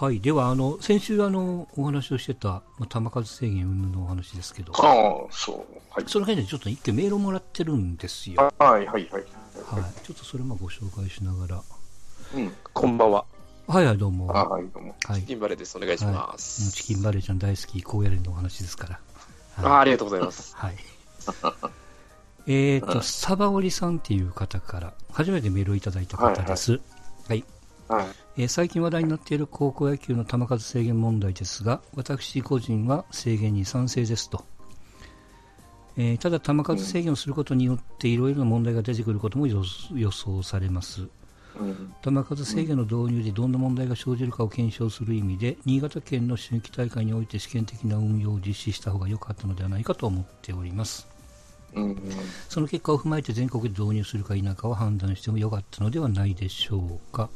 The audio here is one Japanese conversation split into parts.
はい、ではあの先週あのお話をしてたまあ球数制限云々のお話ですけど、ああ、そう。はい。その辺でちょっと一件メールをもらってるんですよ。はい、はい、はい。はい、ちょっとそれもご紹介しながら。うん。こんばんは。はいはい、どうも。はあはい、どうも。い。チキンバレーです。お願いしまもうす。チキンバレーちゃん大好き、高野連のお話ですから。ああありがとうございます。はい。えっと、サバオリさんっていう方から、初めてメールをいただいた方です。はい、はい。えー最近話題になっている高校野球の球数制限問題ですが、私個人は制限に賛成ですと。えーただ、球数制限をすることによっていろいろな問題が出てくることも予予想されます。うん。球数制限の導入でどんな問題が生じるかを検証する意味で新潟県の春季大会において試験的な運用を実施した方が良かったのではないかと思っておりますうん。その結果を踏まえて全国で導入するか否かを判断しても良かったのではないでしょうか、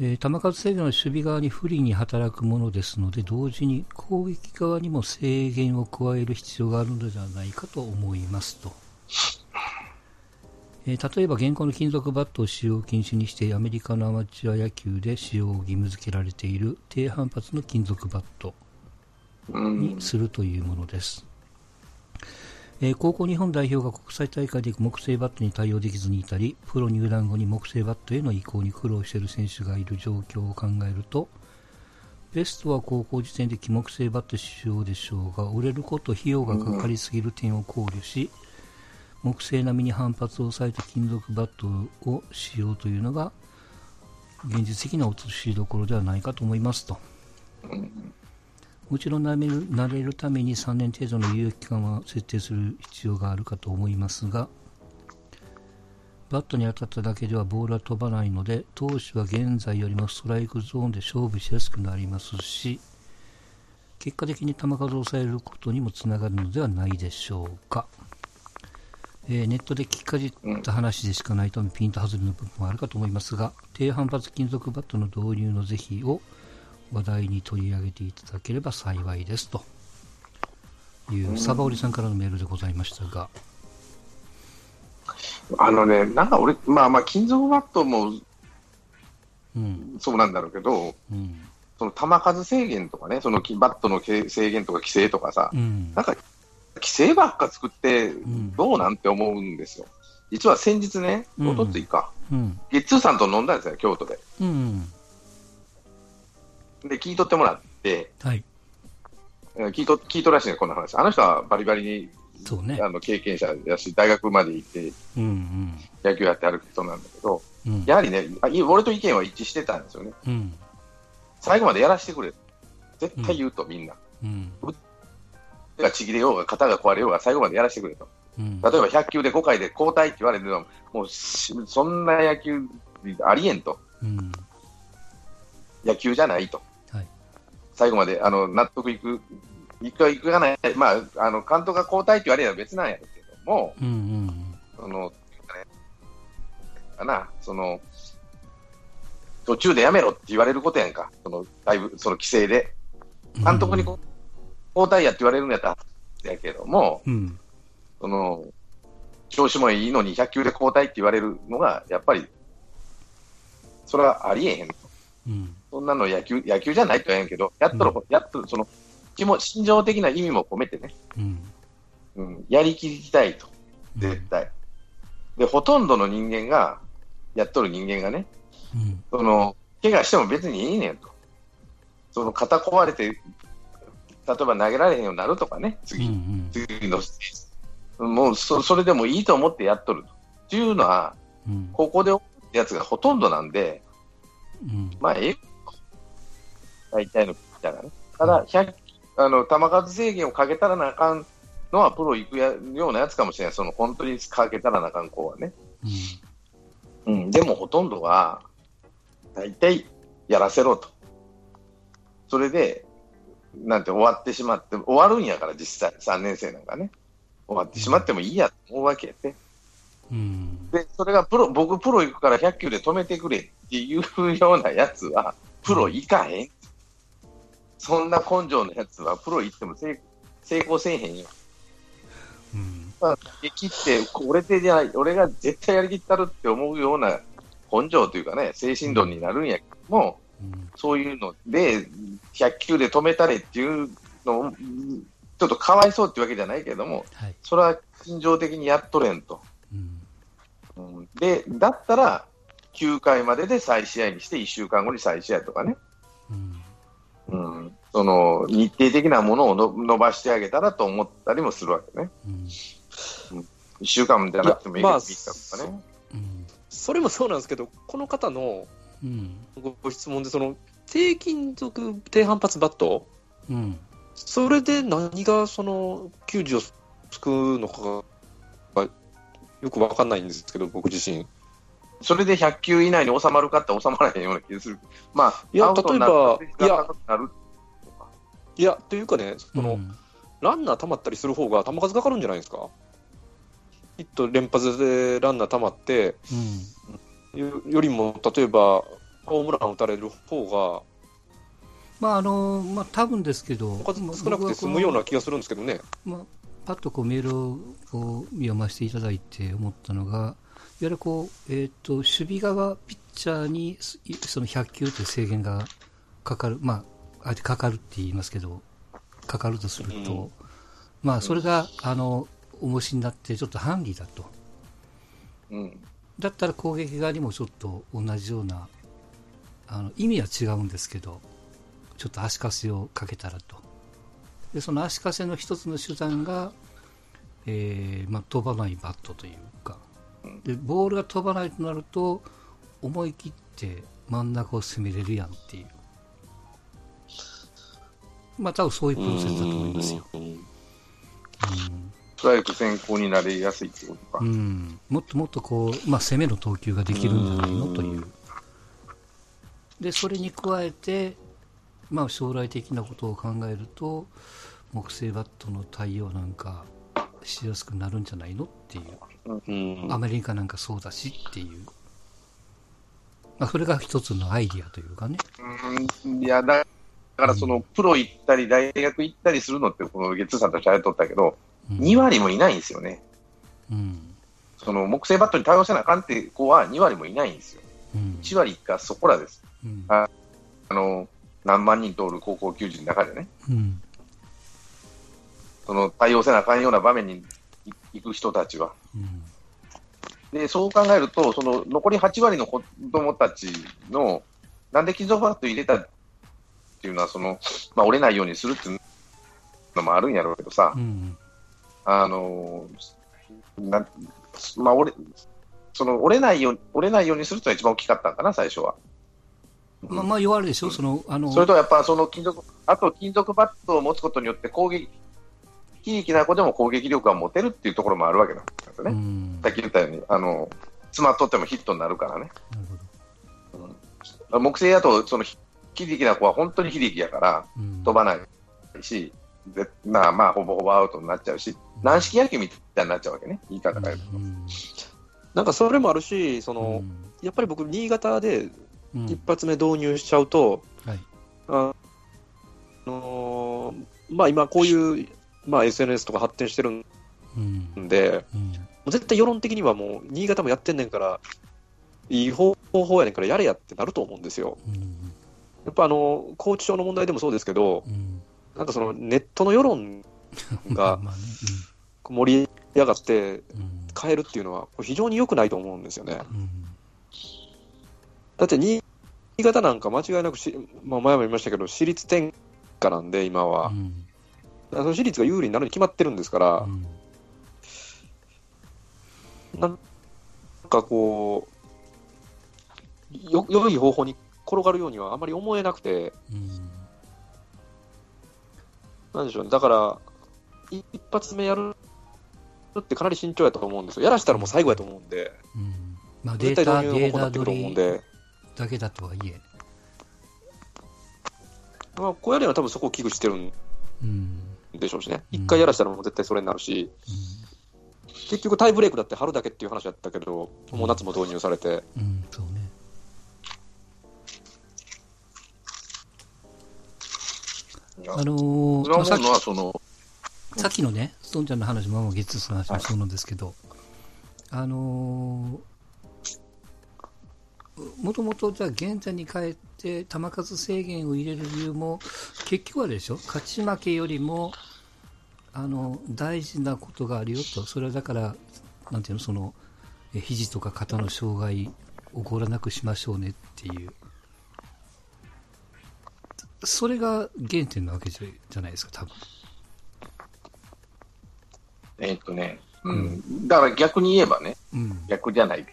え球数制限は守備側に不利に働くものですので同時に攻撃側にも制限を加える必要があるのではないかと思いますとえー例えば現行の金属バットを使用禁止にしてアメリカのアマチュア野球で使用を義務付けられている低反発の金属バット。にするというものです、えー高校日本代表が国際大会で木製バットに対応できずにいたりプロ入団後に木製バットへの移行に苦労している選手がいる状況を考えるとベストは高校時点で木木製バット使用でしょうが折れること費用がかかりすぎる点を考慮し、木製並みに反発を抑えた金属バットを使用というのが現実的な落としどころではないかと思いますと。もちろん慣れるために3年程度の猶予期間は設定する必要があるかと思いますがバットに当たっただけではボールは飛ばないので投手は現在よりもストライクゾーンで勝負しやすくなりますし結果的に球数を抑えることにもつながるのではないでしょうか、えーネットで聞きかじった話でしかないためピンと外れの部分もあるかと思いますが低反発金属バットの導入の是非を話題に取り上げていただければ幸いですと。いうサバオリさんからのメールでございましたが、あのね、なんか俺、まあまあ、金属バットもうん。そうなんだろうけど、うん。その球数制限とかね、そのバットのけ制限とか規制とかさ、うん。なんか規制ばっか作ってん。どうなんて思うんですよ。実は先日ね、うん。おとついか、うん。ゲッツーさんと飲んだんですよ、京都で。うんで、聞いとってもらって、はいえー聞いと聞いとらしいね、この話。あの人はバリバリにそうねあの経験者やし、大学まで行ってうん野球やってある人なんだけど、うんうんやはりね、あい俺と意見は一致してたんですよね。うん最後までやらせてくれ。絶対言うと、みんな。うん手がちぎれようが、肩が壊れようが、最後までやらせてくれと。うん例えば100球で5回で交代って言われても、もうしそんな野球ありえんと。うん野球じゃないと。はい最後まであの納得いく、いくかいくかない、まあ、あの監督が交代って言われれば別なんやけども、うんうんその、かな、その、途中でやめろって言われることやんか、その、だいぶ、その規制で。監督にこ交代やって言われるんやったら、やけども、うん。その、調子もいいのに100球で交代って言われるのが、やっぱり、それはありえへん。うんそんなの野球、野球じゃないとは言うんやけど、やっとる、やっとる、その、気も、心情的な意味も込めてね、うん。うん、やりきりたいと、絶対。で、ほとんどの人間が、やっとる人間がね、うん。その、怪我しても別にいいねんと。その、肩壊れて、例えば投げられへんようになるとかね、うん次、うん。次のステージ。もうそ、それでもいいと思ってやっとると。っていうのは、うん。ここでやつがほとんどなんで、うん。まあ、ええ大体のピッチャーがね。ただ、100あの、球数制限をかけたらなあかんのは、プロ行くやようなやつかもしれない。その、本当にかけたらなあかん子はね。うん。でも、ほとんどは、大体、やらせろと。それで、なんて終わってしまって、終わるんやから、実際、3年生なんかね。終わってしまってもいいやと思うわけで。うんで、それがプロ、僕プロ行くから100球で止めてくれっていうようなやつは、プロ行かへん。そんな根性のやつは、プロ行っても成成功せえへんよ。うんまあ、切って、俺でじゃない、俺が絶対やりきったるって思うような根性というかね、精神論になるんやけども、うんそういうので、100球で止めたれっていうのを、ちょっとかわいそうってわけじゃないけども、はい。それは心情的にやっとれんと。うん。うんで、だったら、9回までで再試合にして、1週間後に再試合とかね、うん。うん、その日程的なものをの伸ばしてあげたらと思ったりもするわけね。うん。1週間じゃなくてもいいけど、いやまあ3日とかね。うん。それもそうなんですけど、この方のうん。ごご質問で、その低金属低反発バット、うん。それで何がその球児を救うのかがよくわかんないんですけど、僕自身。それで100球以内に収まるかって収まらへんような気がする。まあ、いや例えば確率が高くなるとかいや、というかね、その、うんランナー溜まったりする方が球数かかるんじゃないですか？ヒット連発でランナー溜まって、うん。よよりも例えばホームラン打たれる方まあ、あの、まあ、多分ですけど、が数少なくて済むような気がするんですけどね。まあ、パッとこうメールをこう読ませていただいて思ったのが、ゆるこう、えっ、と、守備側ピッチャーにすその100球という制限がかかる、まあ、あえてかかるって言いますけど、かかるとすると、うんまあ、それが、あの、重しになってちょっとハンディだと。うん。だったら攻撃側にもちょっと同じような、あの、意味は違うんですけど、ちょっと足かせをかけたらと。で、その足かせの一つの手段が、えー、まあ、飛ばないバットというか、で、ボールが飛ばないとなると、思い切って真ん中を攻めれるやんっていう。まあ、多分そういうプロセスだと思いますよ。うんうんストライク先行になりやすいってことか。うん、もっともっとこう、まあ、攻めの投球ができるんじゃないの？という。で、それに加えて、まあ、将来的なことを考えると、木製バットの対応なんかしやすくなるんじゃないのっていう。うんアメリカなんかそうだしっていう。まあ、それが一つのアイディアというかね。うん、いや、だからその、プロ行ったり、大学行ったりするのって、このゲッツーさんと喋っとったけど、うん、2割もいないんですよね。うん。その木製バットに対応せなあかんって子は2割もいないんですよ。うん。1割がそこらです。うん。ああの、何万人通る高校球児の中でね、うん。その対応せなあかんような場面に行く人たちは。うん。で、そう考えると、その残り8割の子供たちの、なんで金属バット入れたっていうのは、その、まあ、折れないようにするっていうのもあるんやろうけどさう、ん。あのなんまあ、折れ、その折れないよう折れないようにするとが一番大きかったんかな、最初は。まあ、まあ、言われるでしょ、その、あの、それとやっぱその金属、あと金属バットを持つことによって攻撃、非力な子でも攻撃力が持てるっていうところもあるわけなんですよね。うん。さっき言ったように、あの、詰まっとってもヒットになるからね。なるほど。木製だと、その、非力な子は本当に非力やから、うん。飛ばないし、でまあまあ、ほぼほぼアウトになっちゃうし、軟式野球みたいになっちゃうわけね、言い方変えると。うん。なんかそれもあるし、その、うんやっぱり僕、新潟でうん一発目導入しちゃうと、はい。あのーまあ今こういう、まあ、SNS とか発展してるんうん。で、うん。絶対世論的にはもう、新潟もやってんねんから、いい方法やねんからやれやってなると思うんですよ。うん。やっぱあの、高知省の問題でもそうですけど、うん。なんかそのネットの世論が。盛り上がって。変えるっていうのは、非常に良くないと思うんですよね。うん。だって新潟なんか間違いなくし、まあ、前も言いましたけど、私立転下なんで、今は。うん。私立が有利になるに決まってるんですからう、ん。なんかこう、よ良い方法に転がるようにはあまり思えなくて、うん。なんでしょうね、だから、一発目やるってかなり慎重やと思うんですよ。やらしたらもう最後やと思うんで、うん。まあ、データ、絶対導入データの方になってくると思うん取りで、だけだとはいえ。まあ、こうやるのは多分そこを危惧してるんうん。でしょうしね。うん一回やらしたらもう絶対それになるし、結局タイブレークだって春だけっていう話だったけど、もう夏も導入されて、うん。うん。そうね。あのーさっきのは、その、さっきのね、ストーンちゃんの話も、ゲッツーの話もそうなんですけど、あのーもともとじゃあ現在に帰って球数制限を入れる理由も結局はでしょ勝ち負けよりもあの大事なことがあるよとそれはだからなんていうのそのえ肘とか肩の障害起こらなくしましょうねっていうそれが原点なわけじゃないですか多分えーっとね、うん。だから逆に言えばね、うん逆じゃない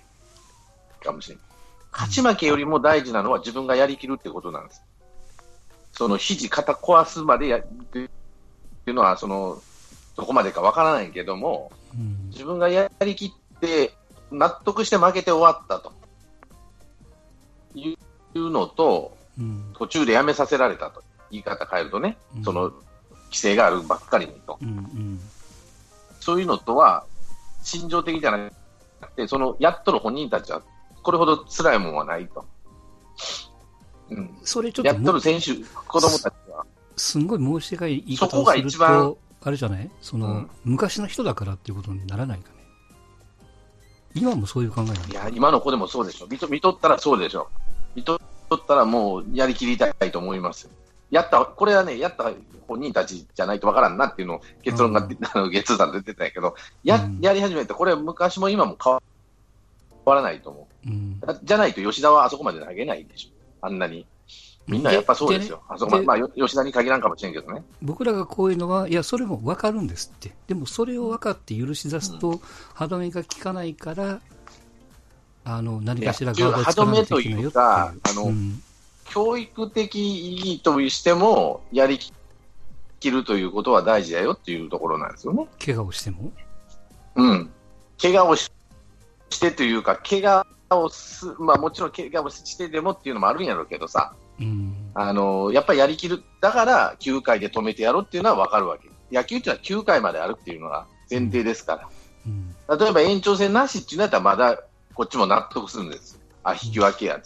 かもしれない。勝ち負けよりも大事なのは自分がやりきるってことなんです。その肘、肩壊すまでやるっていうのは、その、どこまでかわからないけども、うん。自分がやりきって、納得して負けて終わったと。いうのと、うん。途中でやめさせられたと、言い方変えるとね、うん。その規制があるばっかりにと、うんうん。そういうのとは心情的じゃなくて、そのやっとる本人たちは、これほど辛いもんはないと。うん、それちょっやっとる選手、子供たちは、すんごい申し訳ない言いそこが方をする一番と、あれじゃない？その、うん昔の人だからっていうことにならないかね。今もそういう考えなのいや、今の子でもそうでしょ。見と見とったらそうでしょ。見とったらもうやりきりたいと思いますよ。やった、これはね、やった本人たちじゃないとわからんなっていうのを結論が、うん あの、月さん出てたんやけど、や、うんやり始めて、これは昔も今も変わらないと思うんう。だじゃないと吉田はあそこまで投げないでしょ。あんなに。みんなやっぱそうですよ。あそこままあ、よ吉田に限らんかもしれんけどね。僕らがこういうのは、いや、それも分かるんですって。でも、それを分かって許し出すと、歯止めが効かないから、あの、何かしらいやガードを作らないといけないよっていう。歯止めというかあのうん教育的意義としても、やりきるということは大事だよっていうところなんですよね。怪我をしても？うん。怪我をししてというか、怪我をす、まあもちろん怪我をしてでもっていうのもあるんやろうけどさ、うん。あの、やっぱりやりきる。だから9回で止めてやろうっていうのはわかるわけ。野球っていうのは9回まであるっていうのが前提ですから。うん。例えば延長戦なしっていうのやったらまだこっちも納得するんです。あ、引き分けや、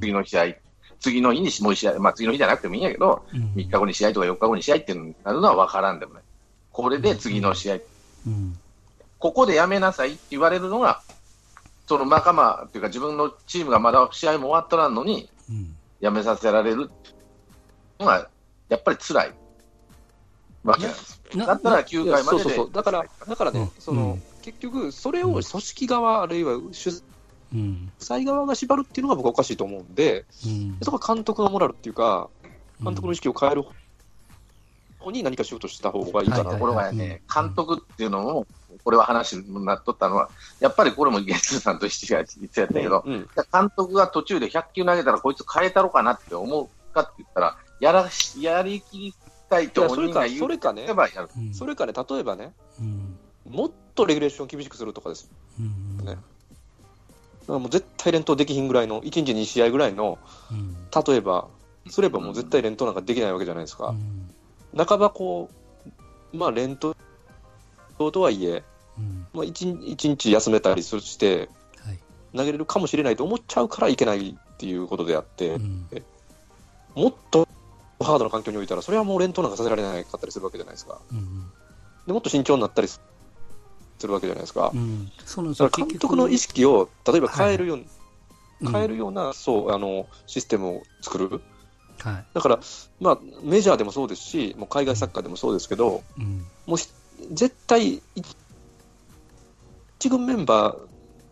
次の試合、次の日にもう試合、まあ次の日じゃなくてもいいんやけど、うん3日後に試合とか4日後に試合っていうのになるのは分からんでもない。これで次の試合、うん。ここでやめなさいって言われるのが、その仲間っていうか自分のチームがまだ試合も終わっとらんのに、うん。やめさせられるのが、やっぱり辛いわけなんです。なだったら9回まででそうそうそう、だから、だからね、うんその、うん結局、それを組織側、あるいは主うん。催側が縛るっていうのが僕はおかしいと思うんで、うん。そこは監督のモラルっていうか、監督の意識を変える方に何かしようとした方がいいかなはいところがね、うん監督っていうのも、これは話になっとったのは、やっぱりこれもゲッツーさんと一緒や言ってやったけど、うん監督が途中で100球投げたらこいつ変えたろかなって思うかって言ったら、やらしやりきりたいといやそれか、本人が言それかねそれかね、例えばね、うん。もっとレギュレーションを厳しくするとかです。うん。ねだからもう絶対連投できひんぐらいの、1日2試合ぐらいの、うん。例えば、すればもう絶対連投なんかできないわけじゃないですか。うん。半ばこう、まあ連投とはいえ、うん。まあ、1, 一日休めたりして、はい。投げれるかもしれないと思っちゃうからいけないっていうことであって、うん。もっとハードな環境においたら、それはもう連投なんかさせられなかったりするわけじゃないですか。うん。でもっと慎重になったりするわけじゃないですか。うん。そうなんですよだから監督の意識を例えば変えるように、うん変えるような、そう、あの、システムを作る。はい。だから、まあ、メジャーでもそうですし、もう海外サッカーでもそうですけど、うん。もうひ絶対、一一軍メンバー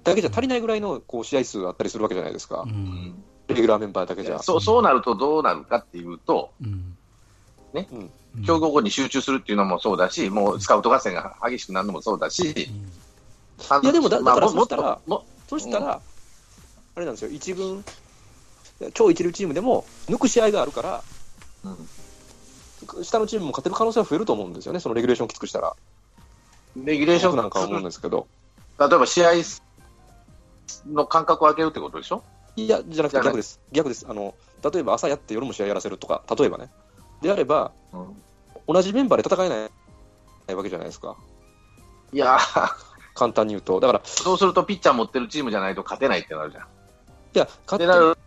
だけじゃ足りないぐらいのこう試合数があったりするわけじゃないですかう。ん。レギュラーメンバーだけじゃ。そうそうなるとどうなるかっていうと、うん。ね。強豪校に集中するっていうのもそうだし、もうスカウト合戦が激しくなるのもそうだし、うん。いやでもだだからたらもそしたら、あれなんですよ、一軍、超一流チームでも抜く試合があるから、うん下のチームも勝てる可能性は増えると思うんですよね、そのレギュレーションをきつくしたら。レギュレーション僕なんかは思うんですけど。例えば試合の間隔を空けるってことでしょ？いや、じゃなくて逆です。逆です。あの、例えば朝やって夜も試合やらせるとか、例えばね。であれば、同じメンバーで戦えないわけじゃないですか。いやー、簡単に言うと。だから、そうするとピッチャー持ってるチームじゃないと勝てないってなるじゃん。いや、っ勝っててなる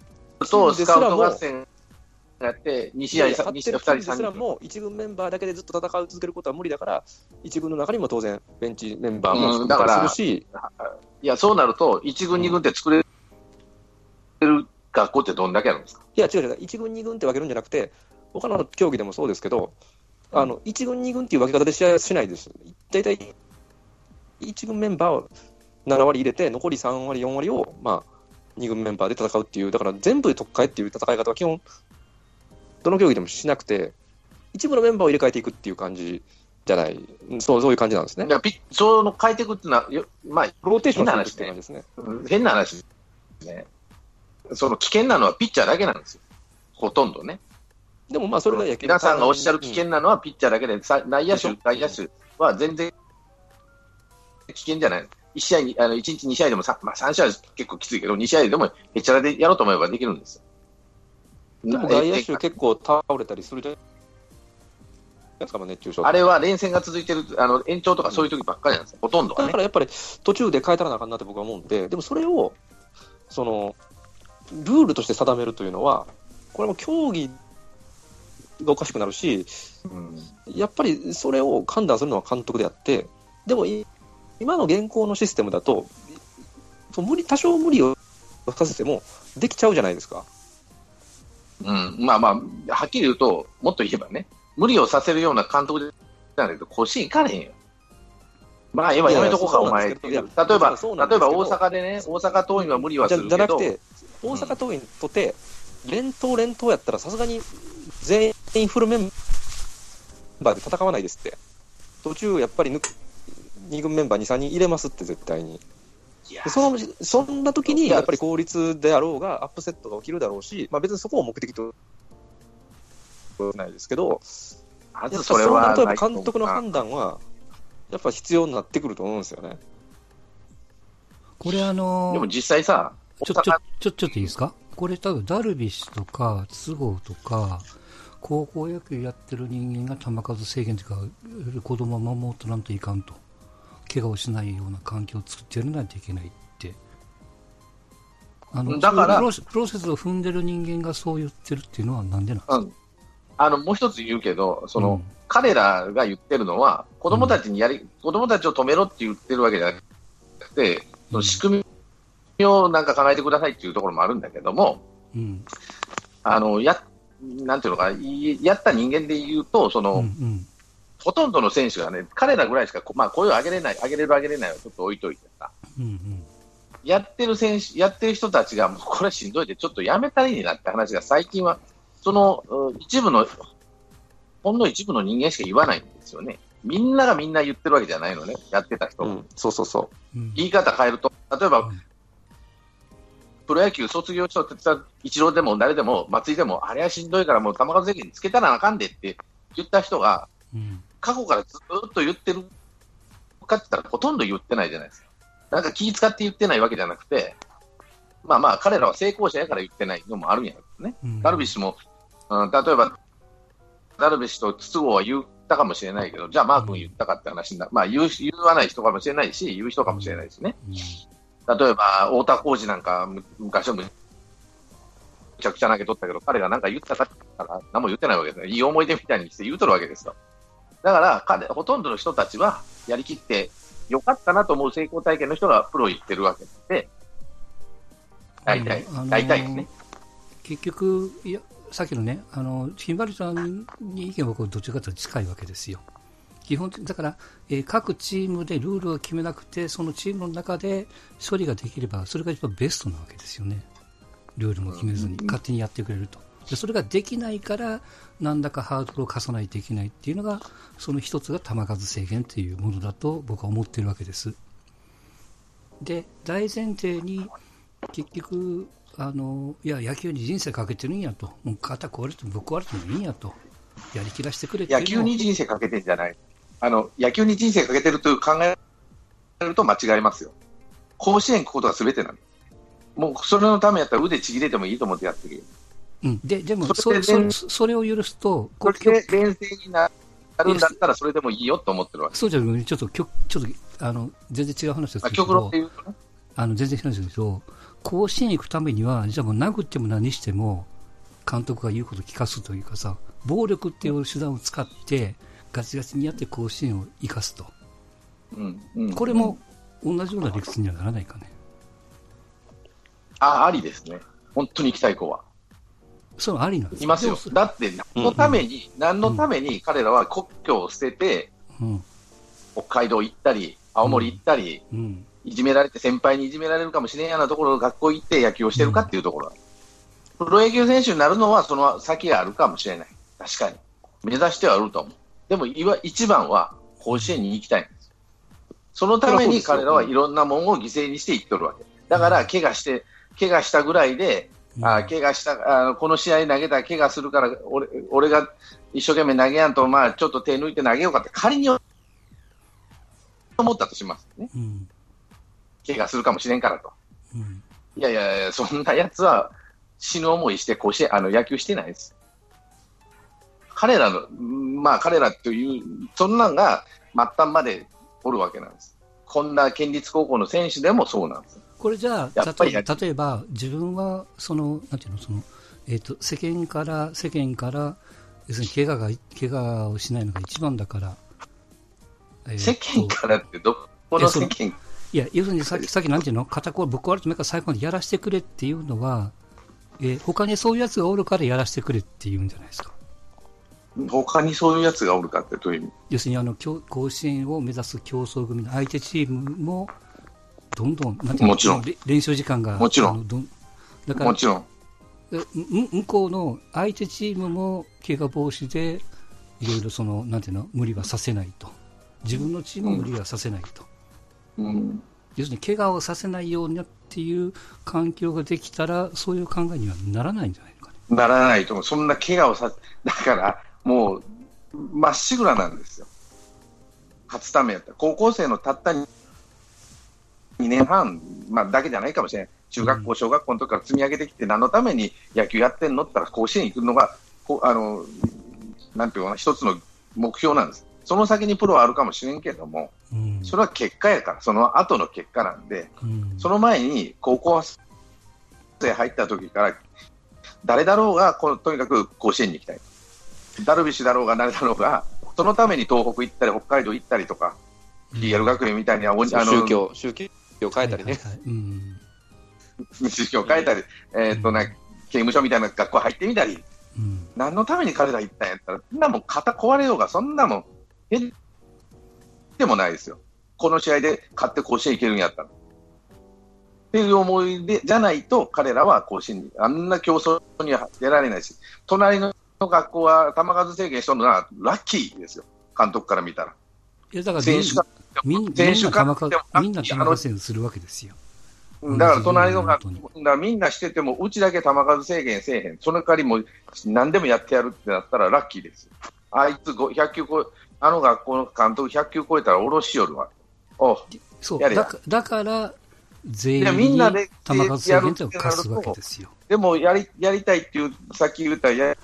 と、スカウト合戦やって、2試合、いやいや2試合、2勝ってるチーム人、3人。ですらも、一軍メンバーだけでずっと戦い続けることは無理だから、一軍の中にも当然、ベンチメンバーもうん含めたりするし、いや、そうなると、1軍、2軍って作れる学校ってどんだけあるんですか？いや、違う違う、1軍、2軍って分けるんじゃなくて、他の競技でもそうですけど、あの1軍、2軍っていう分け方で試合はしないです。大体、1軍メンバーを7割入れて、残り3割、4割を、まあ、2軍メンバーで戦うっていう、だから全部特会っていう戦い方は基本、どの競技でもしなくて、一部のメンバーを入れ替えていくっていう感じじゃない、そうそういう感じなんですねい。やピその変えていくっていうのは、よまあ、ローテーション変なしていくっていう感じですね。うん変な話ですね。その危険なのはピッチャーだけなんですよ。ほとんどね。でもまあ、それが野球皆さんがおっしゃる危険なのはピッチャーだけで、さ内野手、外野手は全然危険じゃない。1試合に、あの1日2試合でも 3,、まあ、3試合は結構きついけど、2試合でもへっちゃらでやろうと思えばできるんですよ。でも外野手え結構倒れたりするじゃないですか、まあ熱中症あれは連戦が続いてる、あの延長とかそういう時ばっかりなんですよ、ほとんどはねだか。らやっぱり途中で変えたらなあかんなって僕は思うんで、でもそれを、その、ルールとして定めるというのは、これも競技がおかしくなるし、うんやっぱりそれを判断するのは監督であって、でもい今の現行のシステムだと、そう無理多少無理をさせてもできちゃうじゃないですか。うん、まあまあ、はっきり言うと、もっと言えばね、無理をさせるような監督でなんだけど、甲子園行かれへんよ。まあ、今やめとこうか、お前例えば、例えば大阪でね、大阪桐蔭は無理はじゃするけど、じゃなくて、大阪桐蔭とて、連投連投やったらさすがに全員フルメンバーで戦わないですって。途中やっぱり抜く2軍メンバー2、3人入れますって絶対に。いやでそのそんな時にいややっぱり効率であろうがアップセットが起きるだろうし、まあ、別にそこを目的とないですけど、まやっそれはそうなると監督の判断はやっぱ必要になってくると思うんですよね。これあのでも実際さ、ちょ、ちょ、ちょ、ちょっといいですか？これ多分ダルビッシュとか、都合とか、高校野球やってる人間が球数制限というか、子供を守ってなんといかんと。怪我をしないような環境を作ってやらないといけないって。あの、だからプロセスを踏んでる人間がそう言ってるっていうのはなんでなんですか、うんあの、もう一つ言うけど、その、うん彼らが言ってるのは、子供たちにやり、子供たちを止めろって言ってるわけじゃなくて、その仕組みをなんか考えてくださいっていうところもあるんだけども、うん。あの、や、なんていうのかやった人間で言うと、その、うんうん。ほとんどの選手がね、彼らぐらいしか、こまあ、声を上げれない、上げれる上げれないはちょっと置いといてさ、うんうん。やってる選手、やってる人たちが、もうこれしんどいで、ちょっとやめたらいいなって話が最近は、その、うん一部の、ほんの一部の人間しか言わないんですよね。みんながみんな言ってるわけじゃないのね、やってた人。うん、そうそうそうん言い方変えると、例えば、うんプロ野球卒業したってさ、一郎でも誰でも松井でも、あれはしんどいからもう球数制限つけたらあかんでって言った人が、うん。過去からずっと言ってるかって言ったらほとんど言ってないじゃないですか。なんか気使って言ってないわけじゃなくて、まあまあ彼らは成功者やから言ってないのもあるんやけどね。うんダルビッシュも、うん、例えば、ダルビッシュと筒香は言ったかもしれないけど、じゃあマー君言ったかって話にな、まあ言う言わない人かもしれないし、言う人かもしれないしね。うん例えば、太田浩二なんか、む昔はむちゃくちゃ投げとったけど、彼が何か言ったかって言ったら、何も言ってないわけですよ。いい思い出みたいにして言うとるわけですよ。だから、彼、ほとんどの人たちは、やりきって、よかったなと思う成功体験の人がプロ行ってるわけで、大体あの、大体ですね。結局、いや、さっきのね、あの、ひんばりさんに意見は僕はどっちかというと近いわけですよ。基本的だから、えー各チームでルールを決めなくて、そのチームの中で処理ができれば、それが一番ベストなわけですよね。ルールも決めずに、うん勝手にやってくれると。でそれができないから、なんだかハードルを課さないといけないっていうのが、その一つが球数制限というものだと僕は思っているわけです。で、大前提に、結局、あの、いや、野球に人生かけてるんやと。もう肩壊れてもぶっ壊れてもいいんやと。やりきらしてくれて野球に人生かけてるんじゃない。あの、野球に人生かけてるという考えると間違いますよ。甲子園行くことが全てなの。もう、それのためやったら腕ちぎれてもいいと思ってやってるよ。うん、ででもそそれでそそそれを許すと、そこれで連戦になるんだったらそれでもいいよと思ってるわけ。そうじゃなくて、ちょっときょちょっとあの全然違う話ですまあ、け極論どっていうとね。あの全然違うんですけど、甲子園行くためには、じゃあもう殴っても何しても、監督が言うことを聞かすというかさ、暴力っていう手段を使って、ガチガチにやって甲子園を生かすと、うんうん、これも同じような理屈にはならないかね。あ、ありですね。本当に行きたい子は。そうありなんですいますよ。だって、何のために、何のために彼らは国境を捨てて、うん。北海道行ったり、青森行ったり、うん。いじめられて、先輩にいじめられるかもしれんようなところの学校行って野球をしてるかっていうところ、プロ野球選手になるのはその先があるかもしれない。確かに。目指してはあると思う。でも、いわ一番は甲子園に行きたいんです。そのために彼らはいろんなものを犠牲にして行っとるわけ。だから、怪我して、怪我したぐらいで、あ怪我したあのこの試合投げたら怪我するから俺、俺が一生懸命投げやんと、まあ、ちょっと手抜いて投げようかって仮に思ったとしますね。うん。怪我するかもしれんからと。うん。いやいやいや、そんなやつは死ぬ思いして甲子園あの野球してないです。彼らの、うんまあ彼らという、そんなんが末端までおるわけなんです。こんな県立高校の選手でもそうなんです。これじゃあ、例えば自分は、その、なんていうの、その、えっ、と、世間から、世間から、要するに怪我が、怪我をしないのが一番だから、えーと世間からってどこの世間？いや、要するにさっき、さっきなんていうの、肩こりぶっ壊れてもいいから最後までやらせてくれっていうのは、えー他にそういうやつがおるからやらせてくれっていうんじゃないですか。他にそういうやつがおるかってどういう意味？要するにあの競甲子園を目指す競争組の相手チームもどんどんなんていうのもちろんれ練習時間がもちろんあのどだからもちろん。向こうの相手チームも怪我防止でいろいろそのなんていうの無理はさせないと自分のチームも無理はさせないと、うん、要するに怪我をさせないようにっていう環境ができたらそういう考えにはならないんじゃないのかね。ならないと思う。そんな怪我をさ、だからもうまっしぐらなんですよ。勝つためやったら。高校生のたった2年半、まあ、だけじゃないかもしれない。中学校、小学校の時から積み上げてきて、何のために野球やってんのって言ったら、甲子園行くのが、こうあの、なんていうかな、一つの目標なんです。その先にプロはあるかもしれんけども、うんそれは結果やから、その後の結果なんで、うんその前に高校生入った時から、誰だろうがこの、とにかく甲子園に行きたい。ダルビッシュだろうが誰だろうが、そのために東北行ったり、北海道行ったりとか、リアル学園みたいにあの宗教、宗教を変えたりね。はいはいはいうん宗教変えたり、えーっとね、刑務所みたいな学校入ってみたり、うん何のために彼ら行ったんやったら、そんなもん肩壊れようが、そんなもん、えでもないですよ。この試合で勝って甲子園行けるんやったら。っていう思いで、じゃないと、彼らは甲子園に、あんな競争には出られないし、隣の学校は球数制限しとるのはラッキーですよ。監督から見たら。いやだから選手が、みんな選手が球数みんな球数制限するわけですよ。うんだから隣の学校、だみんなしてても、うちだけ球数制限せえへん。その代わりもう何でもやってやるってなったらラッキーですよ。あいつご100球超え、あの学校の監督100球超えたらおろしよるわ。おうそうやだかだから、全員みんなで球数制限を課すわけですよ。でもやりやりたいっていう、さっき言ったやや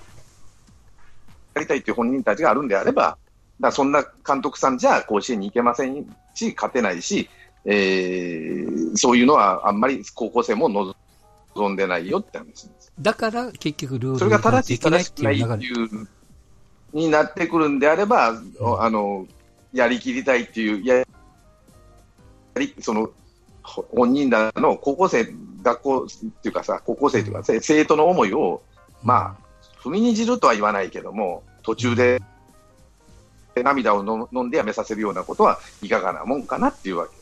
りたいっていう本人たちがあるんであれば、だそんな監督さんじゃ甲子園に行けませんし、勝てないし、えーそういうのはあんまり高校生も望んでないよって話です。だから結局ルールそれが正しい、できないっ正してくない。っていう、になってくるんであれば、おあの、やりきりたいっていう、ややり、その、ほ本人らの高校生、学校っていうかさ、高校生というか、せ生徒の思いを、まあ、踏みにじるとは言わないけども、途中で涙をの飲んでやめさせるようなことはいかがなもんかなっていうわけ。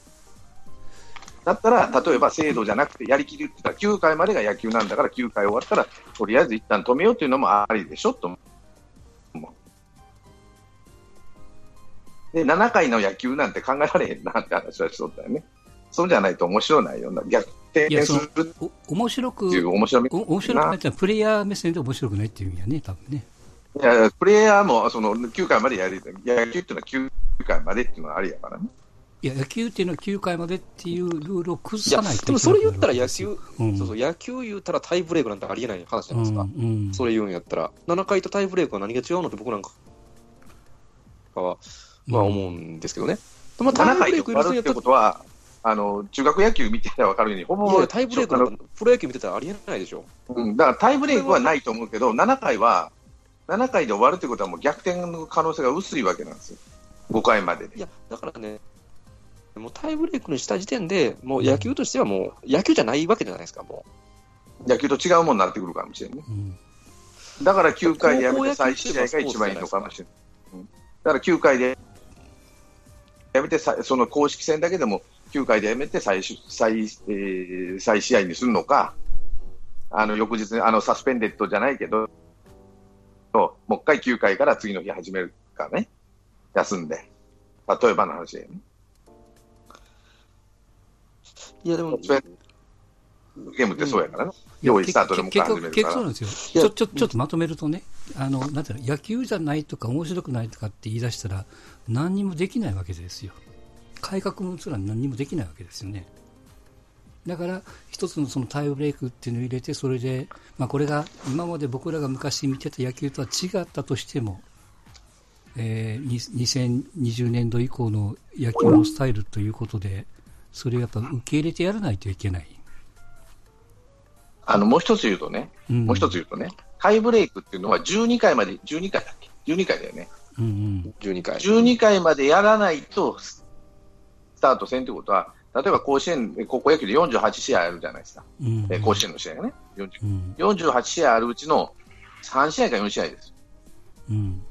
だったら、例えば制度じゃなくてやりきりって言ったら、9回までが野球なんだから、9回終わったら、とりあえず一旦止めようっていうのもありでしょと思う。で、7回の野球なんて考えられへんなって話はしとったよね。そうじゃないと面白ないような、逆転いや、する面白く、ていう面白くないってのはプレイヤー目線で面白くないっていうんやね、多分ね。いや、プレイヤーもその9回までやり。野球っていうのは9回までっていうのはありやからね。いや、野球っていうのは9回までっていうルールを崩さないとでもそれ言ったら野球、うんそうそう、野球言ったらタイブレークなんてありえない話じゃないですか。うんうんそれ言うんやったら、7回とタイブレークは何が違うのって僕なんかは、まあ思うんですけどね。まあ、タ7イブレーク許すんやったらことは、あの、中学野球見てたら分かるように、ほぼいやタイブレークプロ野球見てたらありえないでしょ。うん、だからタイブレークはないと思うけど、7回は、7回で終わるってことはもう逆転の可能性が薄いわけなんですよ。5回までで。いや、だからね、もうタイブレークにした時点で、もう野球としてはもう、野球じゃないわけじゃないですか、も野球と違うものになってくるかもしれないね。うんだから9回でやめて再試合が一番いいのかもしれない。うんだから9回でやめてさ、その公式戦だけでも9回でやめて再し再、えー再試合にするのか、あの翌日にあのサスペンデッドじゃないけど、もう一回9回から次の日始めるかね、休んで。例えばの話だよね。いや、でも、ゲームってそうやからね。いや用意スタートでも結から。局そうなんですよ。ちょ、ちょ、ちょっとまとめるとね、あの、なんていうの、野球じゃないとか面白くないとかって言い出したら、何にもできないわけですよ。改革もすら何にもできないわけですよね。だから、一つのそのタイムブレイクっていうのを入れて、それで、まあこれが今まで僕らが昔見てた野球とは違ったとしても、えー、に2020年度以降の野球のスタイルということで、それをやっぱ受け入れてやらないといけない。あの、もう一つ言うとね、うんもう一つ言うとね、タイブレイクっていうのは12回まで、12回だっけ ?12 回だよね。うんうん。12回。12回までやらないと、スタート戦ということは、例えば甲子園、え高校野球で48試合あるじゃないですか。うんえ甲子園の試合がね。40うん。48試合あるうちの3試合か4試合です。うん。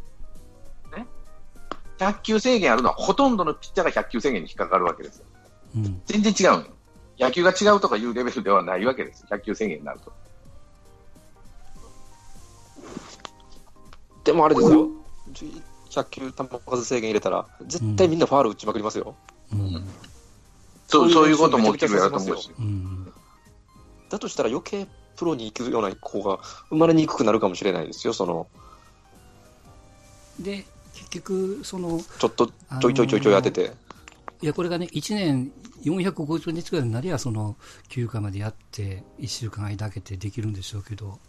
100球制限あるのはほとんどのピッチャーが100球制限に引っかかるわけですよ。うん。全然違うのよ。野球が違うとかいうレベルではないわけです。100球制限になると。でもあれですよ、100球球数制限入れたら、絶対みんなファール打ちまくりますよ。うん。そうそういうことも起きるやろと思うし。うん。だとしたら余計プロに行くような子が生まれにくくなるかもしれないですよ、そので、結局、その、ちょっとちょいちょいちょいちょい当てて、いや、これがね、1年450日ぐらいになりゃ、その、休暇までやって、1週間間空けてできるんでしょうけど、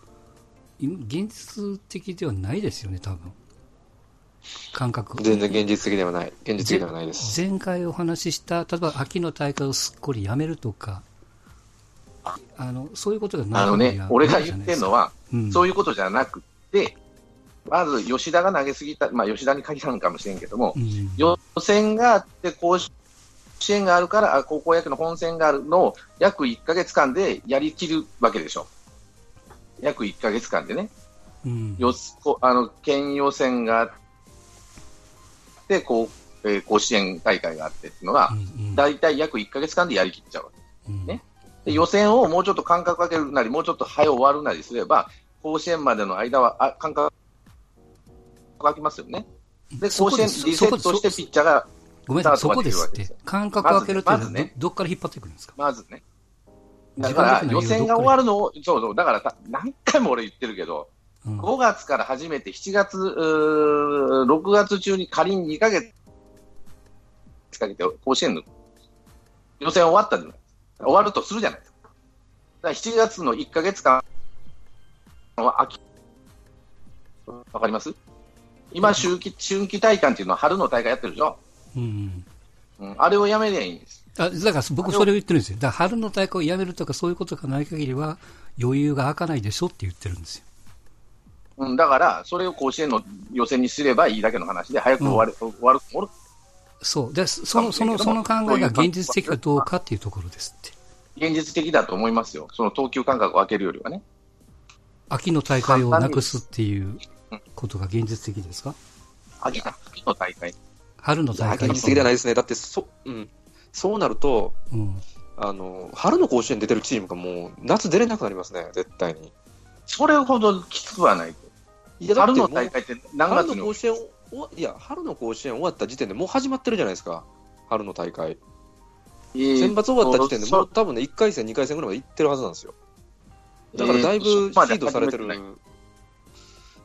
今現実的ではないですよね、多分。感覚。全然現実的ではない、現実的ではないです。前回お話しした、例えば秋の大会をすっこりやめるとか、あの、そういうことがないあのね、俺が言ってるのは、うん、そういうことじゃなくて、まず吉田が投げすぎた、まあ吉田に限らんかもしれんけども、うん、予選があって、甲子園があるから、あ高校野球の本戦があるのを約1ヶ月間でやりきるわけでしょ。約1ヶ月間でね。うん、よこあの県予選があって、こうえー甲子園大会があってっていうのが、うんだいたい約1ヶ月間でやりきっちゃうわけうん。ね。で予選をもうちょっと間隔空けるなり、もうちょっと早終わるなりすれば、甲子園までの間はあ間隔空きますよね。で、甲子園リセットしてピッチャーが、ごめんなさい、そこですってできるわけですよ。感覚を開けるっていうのはね。どっから引っ張ってくるんですか？まずね。だ自から予選が終わるのを、そうそう、だからた何回も俺言ってるけど、うん5月から始めて7月、うー6月中に仮に2ヶ月かけて甲子園の予選終わったじゃない。終わるとするじゃないですか。だから7月の1ヶ月間は秋。わかります？今、秋季、春季大会っていうのは春の大会やってるでしょ？うんうん、あれをやめりゃいいんです。あだから僕それを言ってるんですよ。だから春の大会をやめるとかそういうことがない限りは余裕が開かないでしょって言ってるんですよ。うん、だから、それを甲子園の予選にすればいいだけの話で、早く終わる、終わる、終わるそう。で、その、その、その考えが現実的かどうかっていうところですって。現実的だと思いますよ。その投球間隔を空けるよりはね。秋の大会をなくすっていうことが現実的ですか？秋の大会。春の大会現実的ではないですね、だってそ,、うん、そうなるとうん。あの、春の甲子園出てるチームがもう夏出れなくなりますね、絶対に。それほどきつくはない。春の大会って何春月に？の甲子園終わいや、春の甲子園終わった時点でもう始まってるじゃないですか、春の大会。選抜終わった時点でもう多分ね、1回戦、2回戦ぐらいまで行ってるはずなんですよ。だからだいぶシードされてる、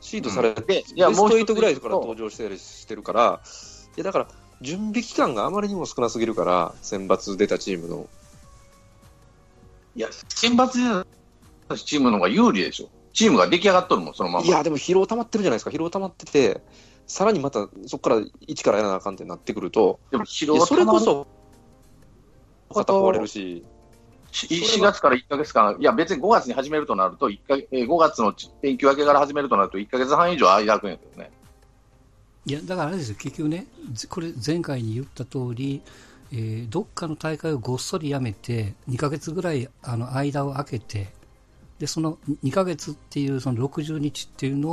シードされて、うんベでいやスト8もう一つぐらいから登場してるしてるから、いやだから、準備期間があまりにも少なすぎるから、選抜出たチームの。いや、選抜でチームの方が有利でしょ。チームが出来上がっとるもん、そのまま。いや、でも疲労溜まってるじゃないですか、疲労溜まってて、さらにまたそこから一からやらなあかんってなってくると、でも疲労それこそそ、肩壊れるし、4月から1ヶ月間、いや、別に5月に始めるとなると、1かえー5月の連休明けから始めるとなると、1ヶ月半以上間空くんやけどね。いや、だからあれですよ、結局ね、ずこれ前回に言った通り、えーどっかの大会をごっそりやめて、2ヶ月ぐらいあの間を空けて、で、その2ヶ月っていうその60日っていうのを